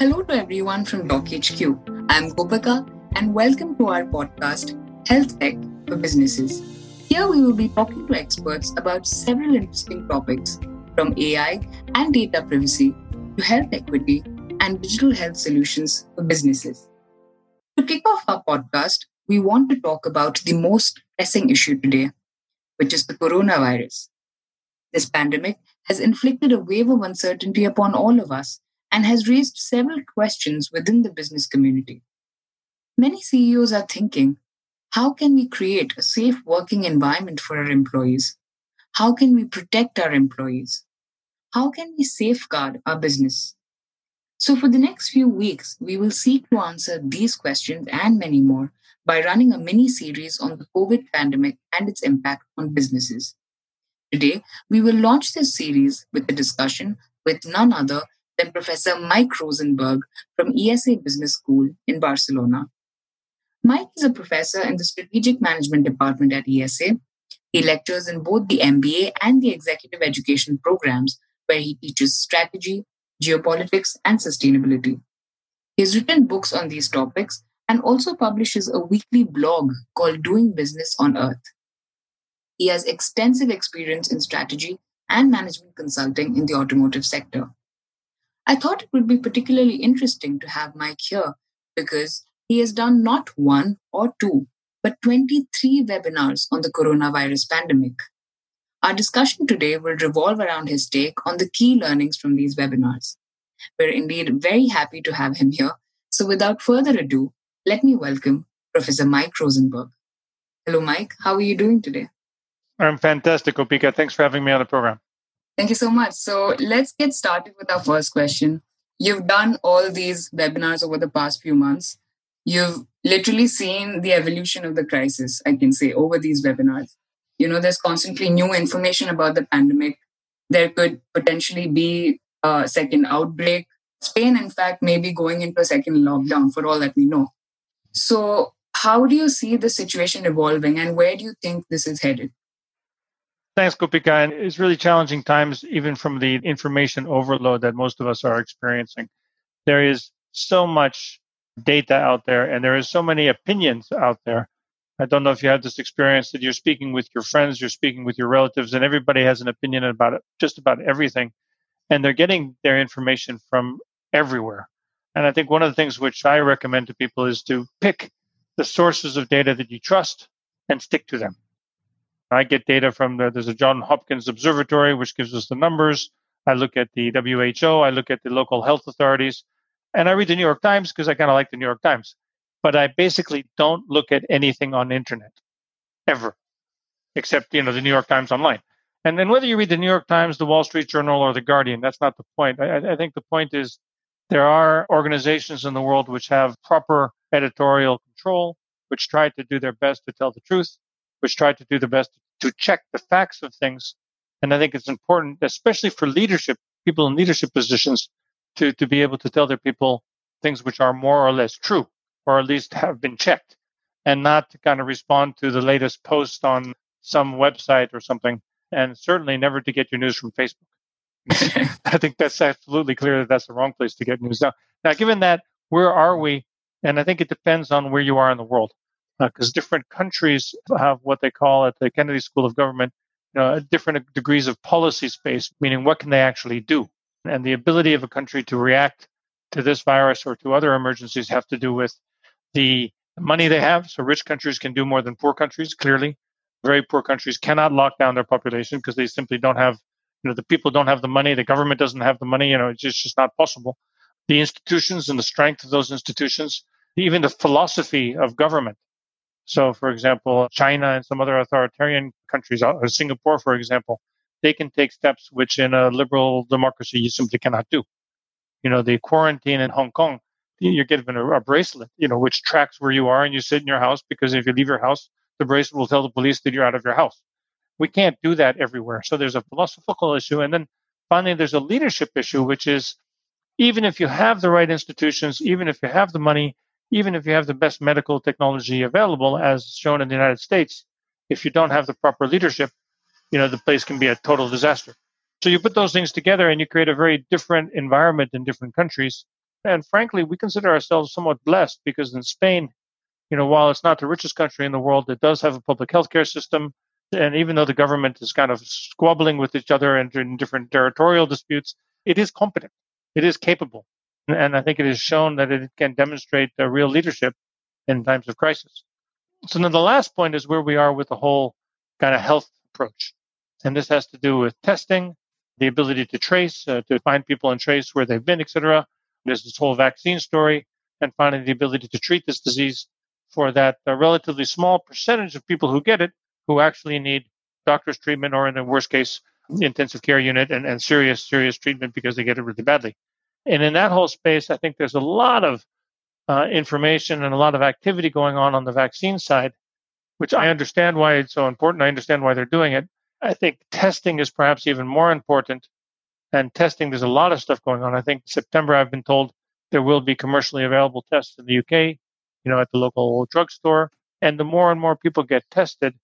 Hello to everyone from Doc HQ. I'm Gopika and welcome to our podcast, Health Tech for Businesses. Here we will be talking to experts about several interesting topics from AI and data privacy to health equity and digital health solutions for businesses. To kick off our podcast, we want to talk about the most pressing issue today, which is the coronavirus. This pandemic has inflicted a wave of uncertainty upon all of us and has raised several questions within the business community. Many CEOs are thinking how can we create a safe working environment for our employees? How can we protect our employees? How can we safeguard our business? So, for the next few weeks, we will seek to answer these questions and many more by running a mini series on the COVID pandemic and its impact on businesses. Today, we will launch this series with a discussion with none other than Professor Mike Rosenberg from IESE Business School in Barcelona. Mike is a professor in the Strategic Management Department at IESE. He lectures in both the MBA and the Executive Education programs, where he teaches strategy, geopolitics, and sustainability. He has written books on these topics and also publishes a weekly blog called Doing Business on Earth. He has extensive experience in strategy and management consulting in the automotive sector. I thought it would be particularly interesting to have Mike here because he has done not one or two, but 23 webinars on the coronavirus pandemic. Our discussion today will revolve around his take on the key learnings from these webinars. We're indeed very happy to have him here. So without further ado, let me welcome Professor Mike Rosenberg. Hello, Mike. How are you doing today? I'm fantastic, Gopika. Thanks for having me on the program. Thank you so much. So let's get started with our first question. You've done all these webinars over the past few months. You've literally seen the evolution of the crisis, I can say, over these webinars. You know, there's constantly new information about the pandemic. There could potentially be a second outbreak. Spain, in fact, may be going into a second lockdown for all that we know. So, how do you see the situation evolving and where do you think this is headed? Thanks, Gopika. And it's really challenging times, even from the information overload that most of us are experiencing. There is so much data out there, and there is so many opinions out there. I don't know if you have this experience that you're speaking with your friends, you're speaking with your relatives, and everybody has an opinion about it, just about everything. And they're getting their information from everywhere. And I think one of the things which I recommend to people is to pick the sources of data that you trust and stick to them. I get data from the, there's a John Hopkins Observatory, which gives us the numbers. I look at the WHO, I look at the local health authorities, and I read the New York Times because I kind of like the New York Times. But I basically don't look at anything on the internet ever, except you know the New York Times online. And then whether you read the New York Times, the Wall Street Journal, or the Guardian, that's not the point. I, I think the point is there are organizations in the world which have proper editorial control, which try to do their best to tell the truth, which try to do the best to check the facts of things. And I think it's important, especially for leadership, people in leadership positions, to, to be able to tell their people things which are more or less true, or at least have been checked, and not to kind of respond to the latest post on some website or something, and certainly never to get your news from Facebook. I think that's absolutely clear that that's the wrong place to get news. Now, now, given that, where are we? And I think it depends on where you are in the world because uh, different countries have what they call at the Kennedy School of Government, different degrees of policy space, meaning what can they actually do? And the ability of a country to react to this virus or to other emergencies have to do with the money they have. So rich countries can do more than poor countries, clearly. Very poor countries cannot lock down their population because they simply don't have, you know, the people don't have the money, the government doesn't have the money, you know, it's just not possible. The institutions and the strength of those institutions, even the philosophy of government so, for example, China and some other authoritarian countries, uh, Singapore, for example, they can take steps which in a liberal democracy you simply cannot do. You know, the quarantine in Hong Kong, you're given a, a bracelet, you know, which tracks where you are and you sit in your house because if you leave your house, the bracelet will tell the police that you're out of your house. We can't do that everywhere. So there's a philosophical issue. And then finally, there's a leadership issue, which is even if you have the right institutions, even if you have the money, even if you have the best medical technology available, as shown in the United States, if you don't have the proper leadership, you know, the place can be a total disaster. So you put those things together and you create a very different environment in different countries. And frankly, we consider ourselves somewhat blessed because in Spain, you know, while it's not the richest country in the world, it does have a public healthcare system. And even though the government is kind of squabbling with each other and in different territorial disputes, it is competent. It is capable. And I think it has shown that it can demonstrate a real leadership in times of crisis. So then the last point is where we are with the whole kind of health approach. And this has to do with testing, the ability to trace, uh, to find people and trace where they've been, etc. There's this whole vaccine story, and finally the ability to treat this disease for that uh, relatively small percentage of people who get it who actually need doctor's treatment or in the worst case intensive care unit and, and serious serious treatment because they get it really badly and in that whole space i think there's a lot of uh, information and a lot of activity going on on the vaccine side which i understand why it's so important. I understand why they're doing it. I think testing is perhaps even more important and testing there's a lot of stuff going on. I think september i've been told there will be commercially available tests in the uk you know at the local drugstore and the more and more people get tested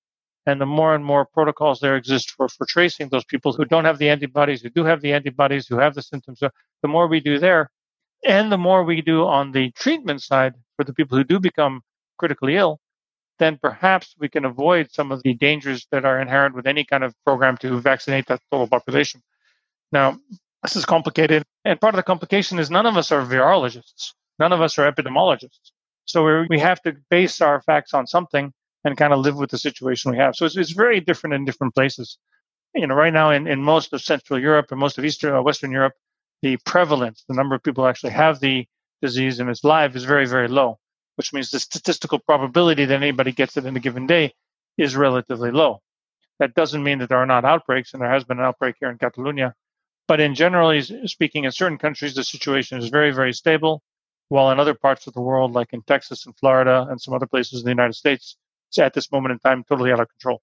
and the more and more protocols there exist for, for tracing those people who don't have the antibodies, who do have the antibodies, who have the symptoms, so the more we do there, and the more we do on the treatment side for the people who do become critically ill, then perhaps we can avoid some of the dangers that are inherent with any kind of program to vaccinate that total population. Now, this is complicated. And part of the complication is none of us are virologists. None of us are epidemiologists. So we have to base our facts on something and kind of live with the situation we have. So it's, it's very different in different places. You know, right now in, in most of Central Europe and most of Eastern uh, Western Europe, the prevalence, the number of people actually have the disease and it's live is very, very low, which means the statistical probability that anybody gets it in a given day is relatively low. That doesn't mean that there are not outbreaks, and there has been an outbreak here in Catalonia. But in generally speaking, in certain countries, the situation is very, very stable, while in other parts of the world, like in Texas and Florida and some other places in the United States, at this moment in time totally out of control.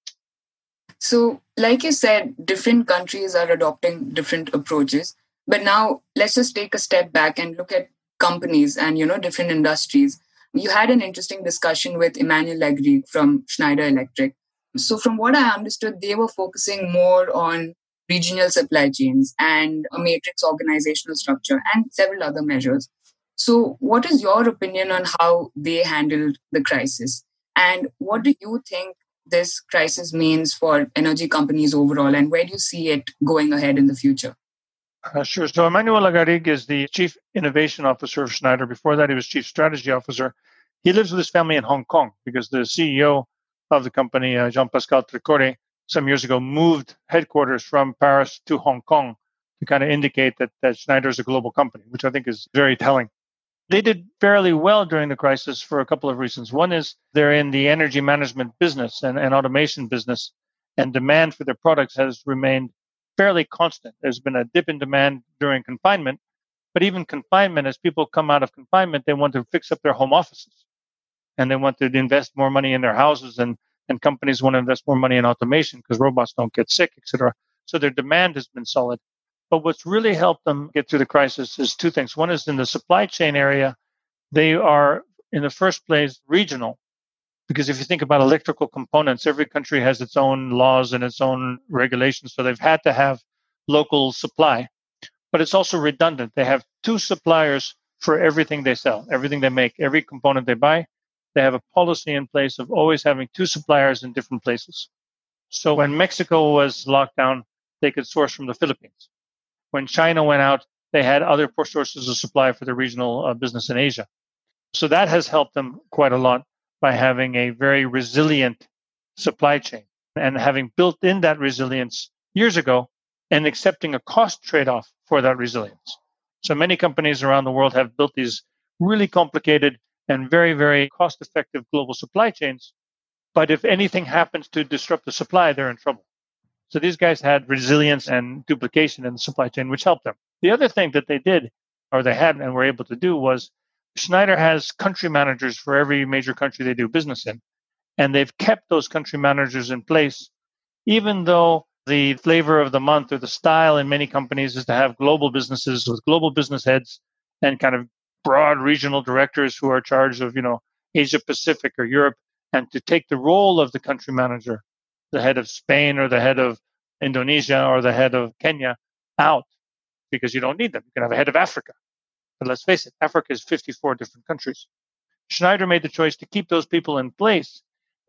So, like you said, different countries are adopting different approaches. But now let's just take a step back and look at companies and you know different industries. You had an interesting discussion with Emmanuel Lagarrigue from Schneider Electric. So, from what I understood, they were focusing more on regional supply chains and a matrix organizational structure and several other measures. So, what is your opinion on how they handled the crisis? And what do you think this crisis means for energy companies overall, and where do you see it going ahead in the future? Uh, sure. So Emmanuel Lagarrigue is the chief innovation officer of Schneider. Before that, he was chief strategy officer. He lives with his family in Hong Kong because the CEO of the company, uh, Jean-Pascal Tricoire, some years ago moved headquarters from Paris to Hong Kong to kind of indicate that, that Schneider is a global company, which I think is very telling. They did fairly well during the crisis for a couple of reasons. One is they're in the energy management business and, and automation business, and demand for their products has remained fairly constant. There's been a dip in demand during confinement, but even confinement, as people come out of confinement, they want to fix up their home offices and they want to invest more money in their houses and, and companies want to invest more money in automation because robots don't get sick, etc. So their demand has been solid. But what's really helped them get through the crisis is two things. One is in the supply chain area, they are in the first place regional. Because if you think about electrical components, every country has its own laws and its own regulations. So they've had to have local supply. But it's also redundant. They have two suppliers for everything they sell, everything they make, every component they buy. They have a policy in place of always having two suppliers in different places. So when Mexico was locked down, they could source from the Philippines when China went out, they had other sources of supply for the regional uh, business in Asia. So that has helped them quite a lot by having a very resilient supply chain and having built in that resilience years ago and accepting a cost trade off for that resilience. So many companies around the world have built these really complicated and very, very cost effective global supply chains. But if anything happens to disrupt the supply, they're in trouble. So these guys had resilience and duplication in the supply chain, which helped them. The other thing that they did, or they had and were able to do, was Schneider has country managers for every major country they do business in. And they've kept those country managers in place, even though the flavor of the month or the style in many companies is to have global businesses with global business heads and kind of broad regional directors who are charged of, you know, Asia Pacific or Europe, and to take the role of the country manager the head of Spain or the head of Indonesia or the head of Kenya out because you don't need them. You can have a head of Africa. But let's face it, Africa is 54 different countries. Schneider made the choice to keep those people in place.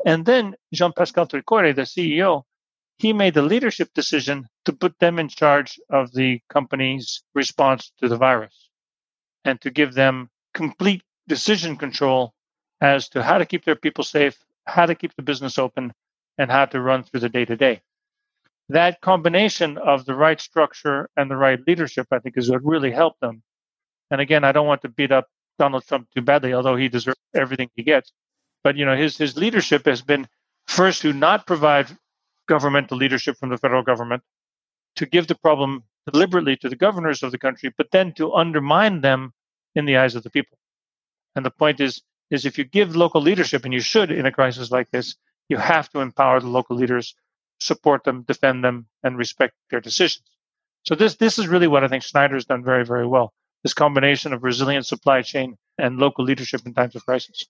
And then Jean Pascal Tricoire, the CEO, he made the leadership decision to put them in charge of the company's response to the virus and to give them complete decision control as to how to keep their people safe, how to keep the business open, and how to run through the day to day. That combination of the right structure and the right leadership, I think, is what really helped them. And again, I don't want to beat up Donald Trump too badly, although he deserves everything he gets. But you know, his his leadership has been first to not provide governmental leadership from the federal government, to give the problem deliberately to the governors of the country, but then to undermine them in the eyes of the people. And the point is, is if you give local leadership, and you should in a crisis like this, you have to empower the local leaders, support them, defend them, and respect their decisions. So this this is really what I think Schneider has done very, very well. This combination of resilient supply chain and local leadership in times of crisis.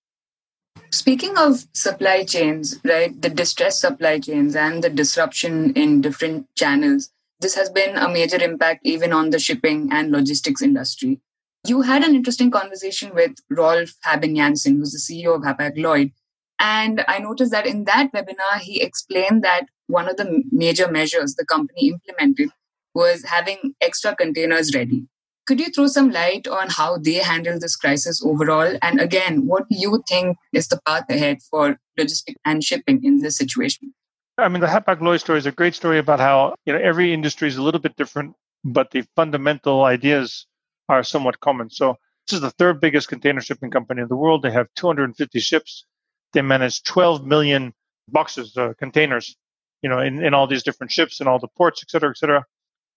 Speaking of supply chains, right, the distressed supply chains and the disruption in different channels, this has been a major impact even on the shipping and logistics industry. You had an interesting conversation with Rolf Habben Jansen, who's the CEO of Hapag Lloyd. And I noticed that in that webinar, he explained that one of the major measures the company implemented was having extra containers ready. Could you throw some light on how they handle this crisis overall? And again, what do you think is the path ahead for logistics and shipping in this situation? I mean, the Hapag Lloyd story is a great story about how you know every industry is a little bit different, but the fundamental ideas are somewhat common. So this is the third biggest container shipping company in the world. They have 250 ships. They manage 12 million boxes, uh, containers, you know, in, in all these different ships and all the ports, et cetera, et cetera.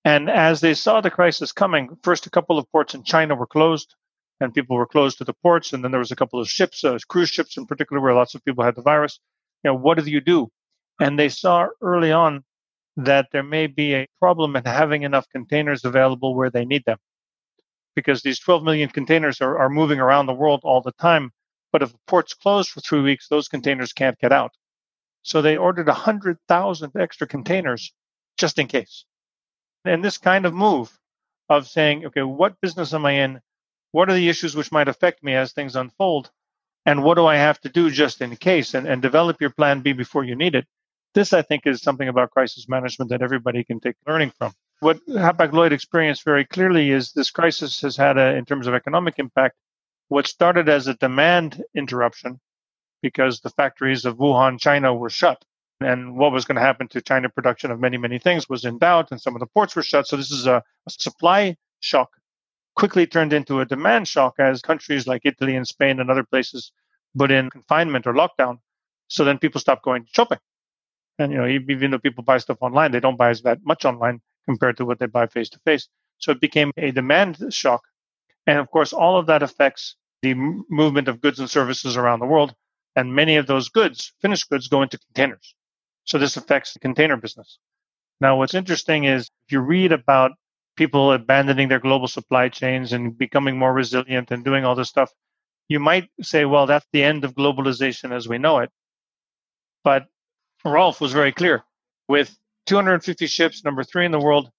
And as they saw the crisis coming, first a couple of ports in China were closed and people were closed to the ports. And then there was a couple of ships, uh, cruise ships in particular, where lots of people had the virus. You know, what do you do? And they saw early on that there may be a problem in having enough containers available where they need them. Because these 12 million containers are, are moving around the world all the time. But if port's closed for three weeks, those containers can't get out. So they ordered 100,000 extra containers just in case. And this kind of move of saying, okay, what business am I in? What are the issues which might affect me as things unfold? And what do I have to do just in case? And, and develop your plan B before you need it. This, I think, is something about crisis management that everybody can take learning from. What Hapag Lloyd experienced very clearly is this crisis has had, a, in terms of economic impact, what started as a demand interruption because the factories of Wuhan, China were shut and what was going to happen to China production of many, many things was in doubt, and some of the ports were shut. So this is a, a supply shock quickly turned into a demand shock as countries like Italy and Spain and other places put in confinement or lockdown. So then people stopped going shopping. And you know, even though people buy stuff online, they don't buy as that much online compared to what they buy face to face. So it became a demand shock. And of course, all of that affects the movement of goods and services around the world. And many of those goods, finished goods, go into containers. So this affects the container business. Now, what's interesting is if you read about people abandoning their global supply chains and becoming more resilient and doing all this stuff, you might say, well, that's the end of globalization as we know it. But Rolf was very clear with 250 ships, number three in the world.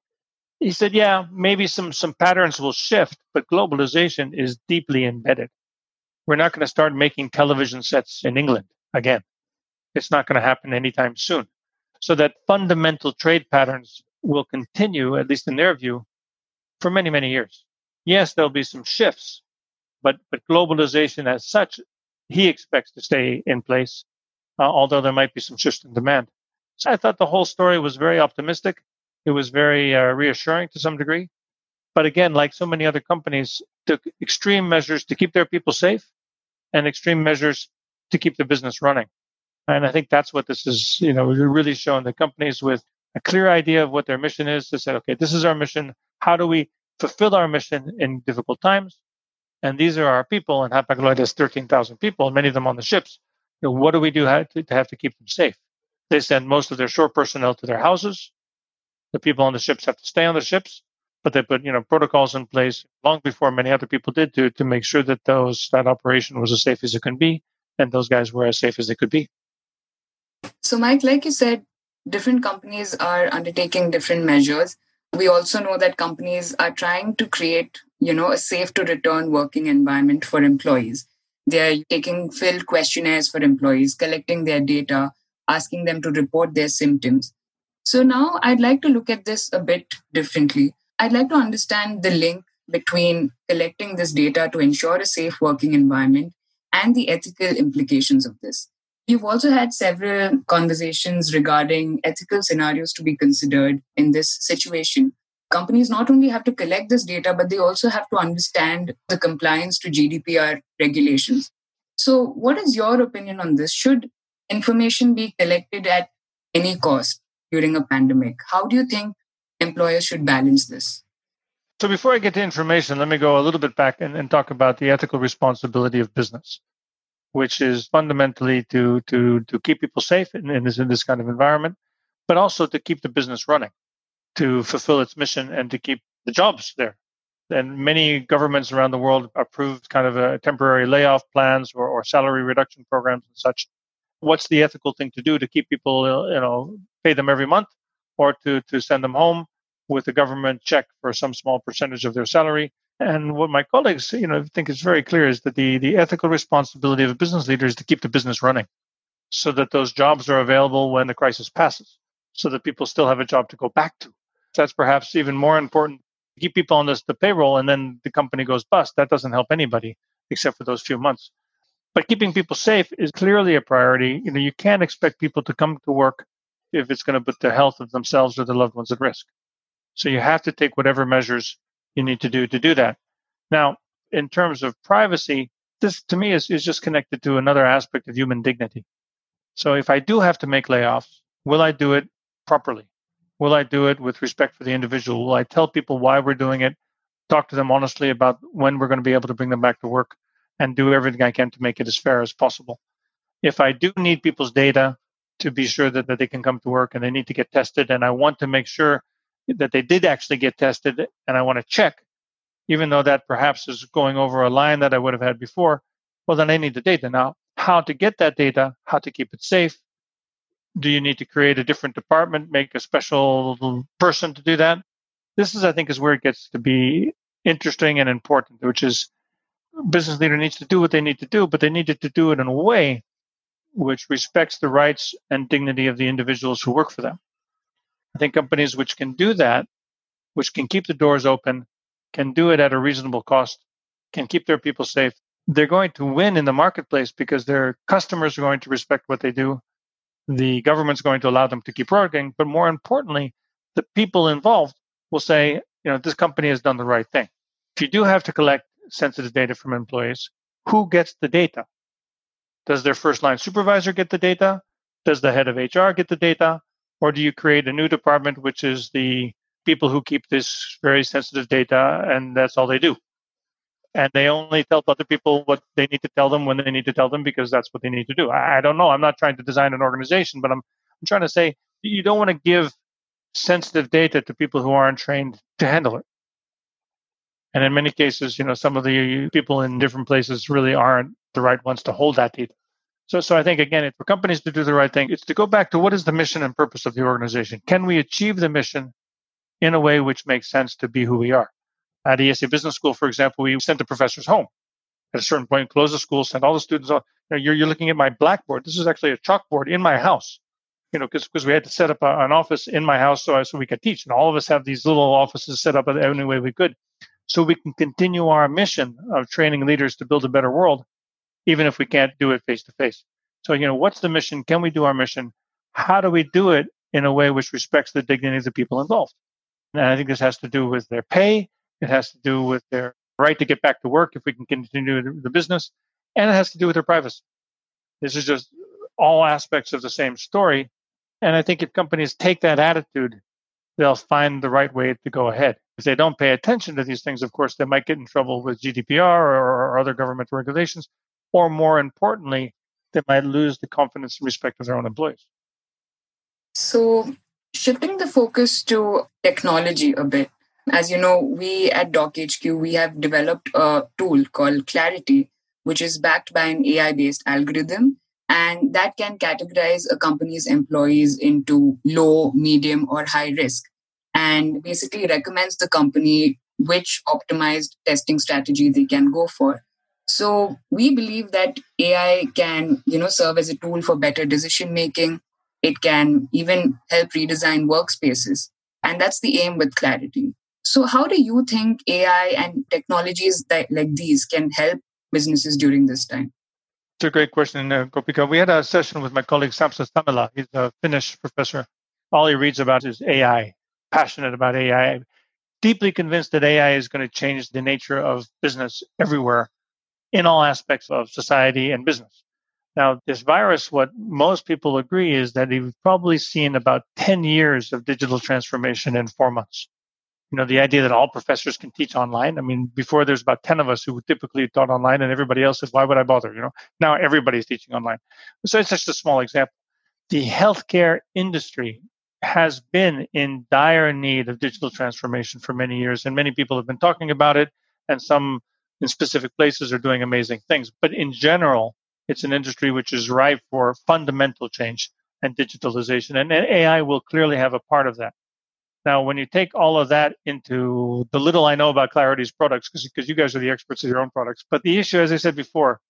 He said, yeah, maybe some, some patterns will shift, but globalization is deeply embedded. We're not going to start making television sets in England again. It's not going to happen anytime soon. So that fundamental trade patterns will continue, at least in their view, for many, many years. Yes, there'll be some shifts, but, but globalization as such, he expects to stay in place, uh, although there might be some shifts in demand. So I thought the whole story was very optimistic. It was very uh, reassuring to some degree. But again, like so many other companies, took extreme measures to keep their people safe and extreme measures to keep the business running. And I think that's what this is, you know, really showing the companies with a clear idea of what their mission is to say, okay, this is our mission. How do we fulfill our mission in difficult times? And these are our people. And Hapag Lloyd has 13,000 people, many of them on the ships. You know, what do we do to have to keep them safe? They send most of their shore personnel to their houses. The people on the ships have to stay on the ships, but they put, you know, protocols in place long before many other people did to, to make sure that those, that operation was as safe as it can be. And those guys were as safe as they could be. So, Mike, like you said, different companies are undertaking different measures. We also know that companies are trying to create, you know, a safe to return working environment for employees. They're taking field questionnaires for employees, collecting their data, asking them to report their symptoms. So now I'd like to look at this a bit differently. I'd like to understand the link between collecting this data to ensure a safe working environment and the ethical implications of this. You've also had several conversations regarding ethical scenarios to be considered in this situation. Companies not only have to collect this data, but they also have to understand the compliance to GDPR regulations. So, what is your opinion on this? Should information be collected at any cost during a pandemic? How do you think employers should balance this? So, before I get to information, let me go a little bit back and, and talk about the ethical responsibility of business which is fundamentally to to to keep people safe in, in, this in this kind of environment, but also to keep the business running, to fulfill its mission and to keep the jobs there. And many governments around the world approved kind of a temporary layoff plans or, or salary reduction programs and such. What's the ethical thing to do to keep people, you know, pay them every month, or to to send them home with a government check for some small percentage of their salary? And what my colleagues, you know, think is very clear is that the, the ethical responsibility of a business leader is to keep the business running so that those jobs are available when the crisis passes, so that people still have a job to go back to. That's perhaps even more important. To keep people on this the payroll and then the company goes bust. That doesn't help anybody except for those few months. But keeping people safe is clearly a priority. You know, you can't expect people to come to work if it's going to put the health of themselves or their loved ones at risk. So you have to take whatever measures you need to do to do that. Now, in terms of privacy, this to me is, is just connected to another aspect of human dignity. So if I do have to make layoffs, will I do it properly? Will I do it with respect for the individual? Will I tell people why we're doing it? Talk to them honestly about when we're going to be able to bring them back to work and do everything I can to make it as fair as possible. If I do need people's data to be sure that, that they can come to work and they need to get tested, and I want to make sure that they did actually get tested and I want to check, even though that perhaps is going over a line that I would have had before, well, then I need the data. Now, how to get that data, how to keep it safe. Do you need to create a different department, make a special person to do that? This is, I think, is where it gets to be interesting and important, which is business leader needs to do what they need to do, but they need to do it in a way which respects the rights and dignity of the individuals who work for them. I think companies which can do that, which can keep the doors open, can do it at a reasonable cost, can keep their people safe, they're going to win in the marketplace because their customers are going to respect what they do. The government's going to allow them to keep working. But more importantly, the people involved will say, you know, this company has done the right thing. If you do have to collect sensitive data from employees, who gets the data? Does their first line supervisor get the data? Does the head of HR get the data? Or do you create a new department, which is the people who keep this very sensitive data and that's all they do? And they only tell other people what they need to tell them when they need to tell them because that's what they need to do. I, I don't know. I'm not trying to design an organization, but I'm, I'm trying to say you don't want to give sensitive data to people who aren't trained to handle it. And in many cases, you know, some of the people in different places really aren't the right ones to hold that data. So, so I think again, for companies to do the right thing, it's to go back to what is the mission and purpose of the organization. Can we achieve the mission in a way which makes sense to be who we are? At IESE Business School, for example, we sent the professors home. At a certain point, close the school, send all the students off. You know, you're, you're looking at my blackboard. This is actually a chalkboard in my house. You know, because we had to set up a, an office in my house so, so we could teach. And all of us have these little offices set up in any way we could so we can continue our mission of training leaders to build a better world even if we can't do it face to face. So, you know, what's the mission? Can we do our mission? How do we do it in a way which respects the dignity of the people involved? And I think this has to do with their pay. It has to do with their right to get back to work if we can continue the business. And it has to do with their privacy. This is just all aspects of the same story. And I think if companies take that attitude, they'll find the right way to go ahead. If they don't pay attention to these things, of course, they might get in trouble with GDPR or, or other government regulations or more importantly, they might lose the confidence and respect of their own employees. So, shifting the focus to technology a bit, as you know, we at DocHQ we have developed a tool called Clarity, which is backed by an AI-based algorithm, and that can categorize a company's employees into low, medium, or high risk. and basically recommends the company which optimized testing strategy they can go for. So we believe that AI can, you know, serve as a tool for better decision making. It can even help redesign workspaces. And that's the aim with clarity. So how do you think AI and technologies that, like these can help businesses during this time? It's a great question, uh. We had a session with my colleague Sampsa Samila. He's a Finnish professor. All he reads about is AI, passionate about AI, deeply convinced that AI is going to change the nature of business everywhere in all aspects of society and business. Now, this virus, what most people agree is that we've probably seen about 10 years of digital transformation in four months. You know, the idea that all professors can teach online. I mean, before there's about 10 of us who typically taught online and everybody else says, why would I bother? You know, now everybody's teaching online. So it's just a small example. The healthcare industry has been in dire need of digital transformation for many years, and many people have been talking about it, and some in specific places are doing amazing things. But in general, it's an industry which is ripe for fundamental change and digitalization, and AI will clearly have a part of that. Now, when you take all of that into the little I know about Clarity's products, because you guys are the experts of your own products, but the issue, as I said before,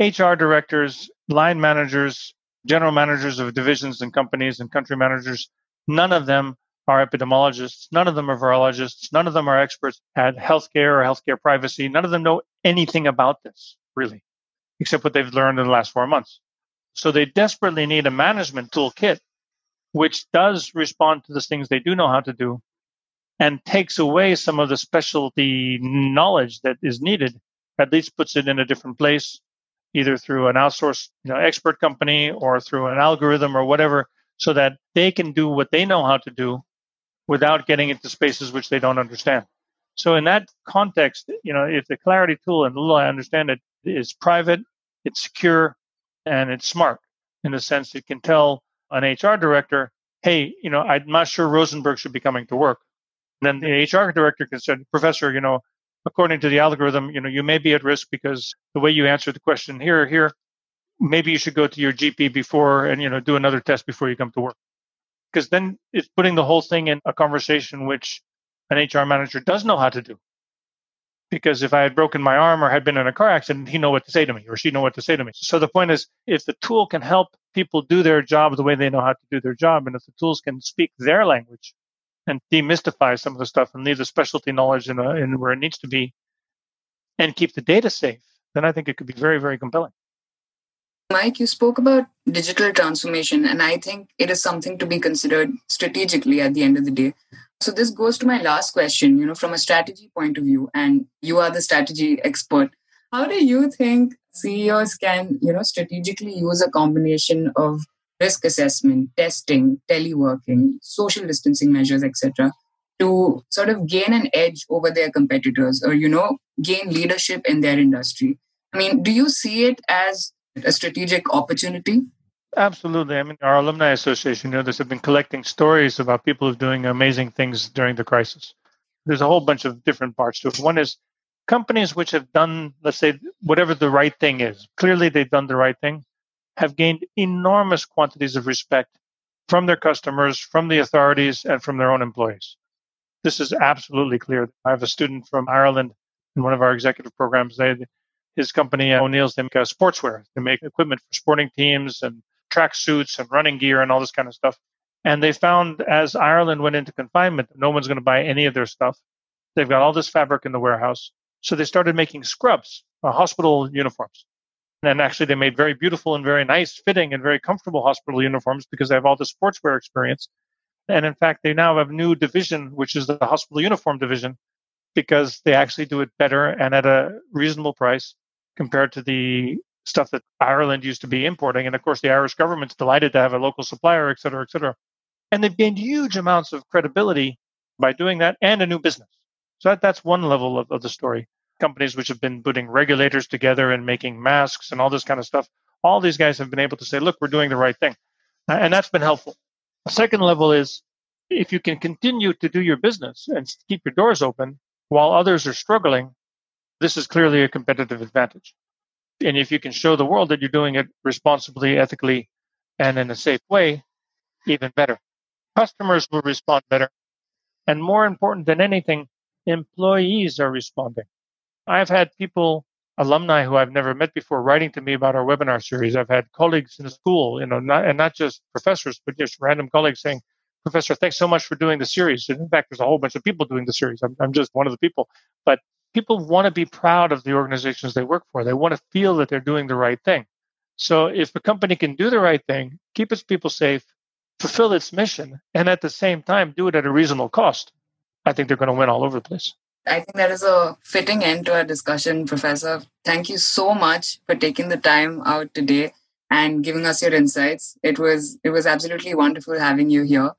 HR directors, line managers, general managers of divisions and companies and country managers None of them are epidemiologists. None of them are virologists. None of them are experts at healthcare or healthcare privacy. None of them know anything about this, really, except what they've learned in the last four months. So they desperately need a management toolkit which does respond to the things they do know how to do and takes away some of the specialty knowledge that is needed, at least puts it in a different place, either through an outsourced you know, expert company or through an algorithm or whatever so that they can do what they know how to do without getting into spaces which they don't understand. So in that context, you know, if the clarity tool and little I understand it is private, it's secure, and it's smart in the sense it can tell an HR director, hey, you know, I'm not sure Rosenberg should be coming to work. And then the HR director can say, Professor, you know, according to the algorithm, you know, you may be at risk because the way you answered the question here, here, maybe you should go to your GP before and you know do another test before you come to work. Because then it's putting the whole thing in a conversation which an HR manager does know how to do. Because if I had broken my arm or had been in a car accident, he know what to say to me or she know what to say to me. So the point is, if the tool can help people do their job the way they know how to do their job, and if the tools can speak their language and demystify some of the stuff and leave the specialty knowledge in, a, in where it needs to be, and keep the data safe, then I think it could be very, very compelling. Mike, you spoke about digital transformation, and I think it is something to be considered strategically at the end of the day. So this goes to my last question, you know, from a strategy point of view, and you are the strategy expert. How do you think CEOs can, you know, strategically use a combination of risk assessment, testing, teleworking, social distancing measures, etc., to sort of gain an edge over their competitors or, you know, gain leadership in their industry? I mean, do you see it as a strategic opportunity? Absolutely. I mean, our alumni association, you know, this have been collecting stories about people doing amazing things during the crisis. There's a whole bunch of different parts to it. One is companies which have done, let's say, whatever the right thing is. Clearly, they've done the right thing, have gained enormous quantities of respect from their customers, from the authorities, and from their own employees. This is absolutely clear. I have a student from Ireland in one of our executive programs. They his company O'Neill's they make uh, sportswear. They make equipment for sporting teams and track suits and running gear and all this kind of stuff. And they found as Ireland went into confinement, no one's going to buy any of their stuff. They've got all this fabric in the warehouse. So they started making scrubs, uh, hospital uniforms. And actually, they made very beautiful and very nice fitting and very comfortable hospital uniforms because they have all the sportswear experience. And in fact, they now have a new division, which is the hospital uniform division, because they actually do it better and at a reasonable price compared to the stuff that Ireland used to be importing. And of course, the Irish government's delighted to have a local supplier, et cetera, et cetera. And they've gained huge amounts of credibility by doing that and a new business. So that, that's one level of, of the story. Companies which have been putting regulators together and making masks and all this kind of stuff, all these guys have been able to say, look, we're doing the right thing. And that's been helpful. The second level is if you can continue to do your business and keep your doors open while others are struggling, this is clearly a competitive advantage. And if you can show the world that you're doing it responsibly, ethically, and in a safe way, even better. Customers will respond better. And more important than anything, employees are responding. I've had people, alumni who I've never met before, writing to me about our webinar series. I've had colleagues in the school, you know, not, and not just professors, but just random colleagues saying, Professor, thanks so much for doing the series. And in fact, there's a whole bunch of people doing the series. I'm, I'm just one of the people. But people want to be proud of the organizations they work for. They want to feel that they're doing the right thing. So if a company can do the right thing, keep its people safe, fulfill its mission, and at the same time do it at a reasonable cost, I think they're going to win all over the place. I think that is a fitting end to our discussion, Professor. Thank you so much for taking the time out today and giving us your insights. It was it was absolutely wonderful having you here.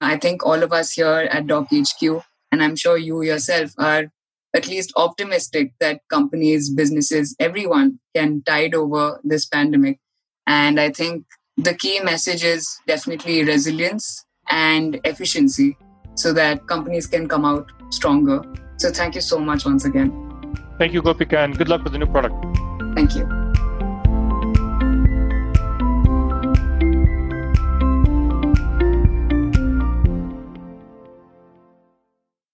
I think all of us here at Doc HQ, and I'm sure you yourself are at least optimistic that companies, businesses, everyone can tide over this pandemic. And I think the key message is definitely resilience and efficiency so that companies can come out stronger. So thank you so much once again. Thank you, Gopika, and good luck with the new product. Thank you.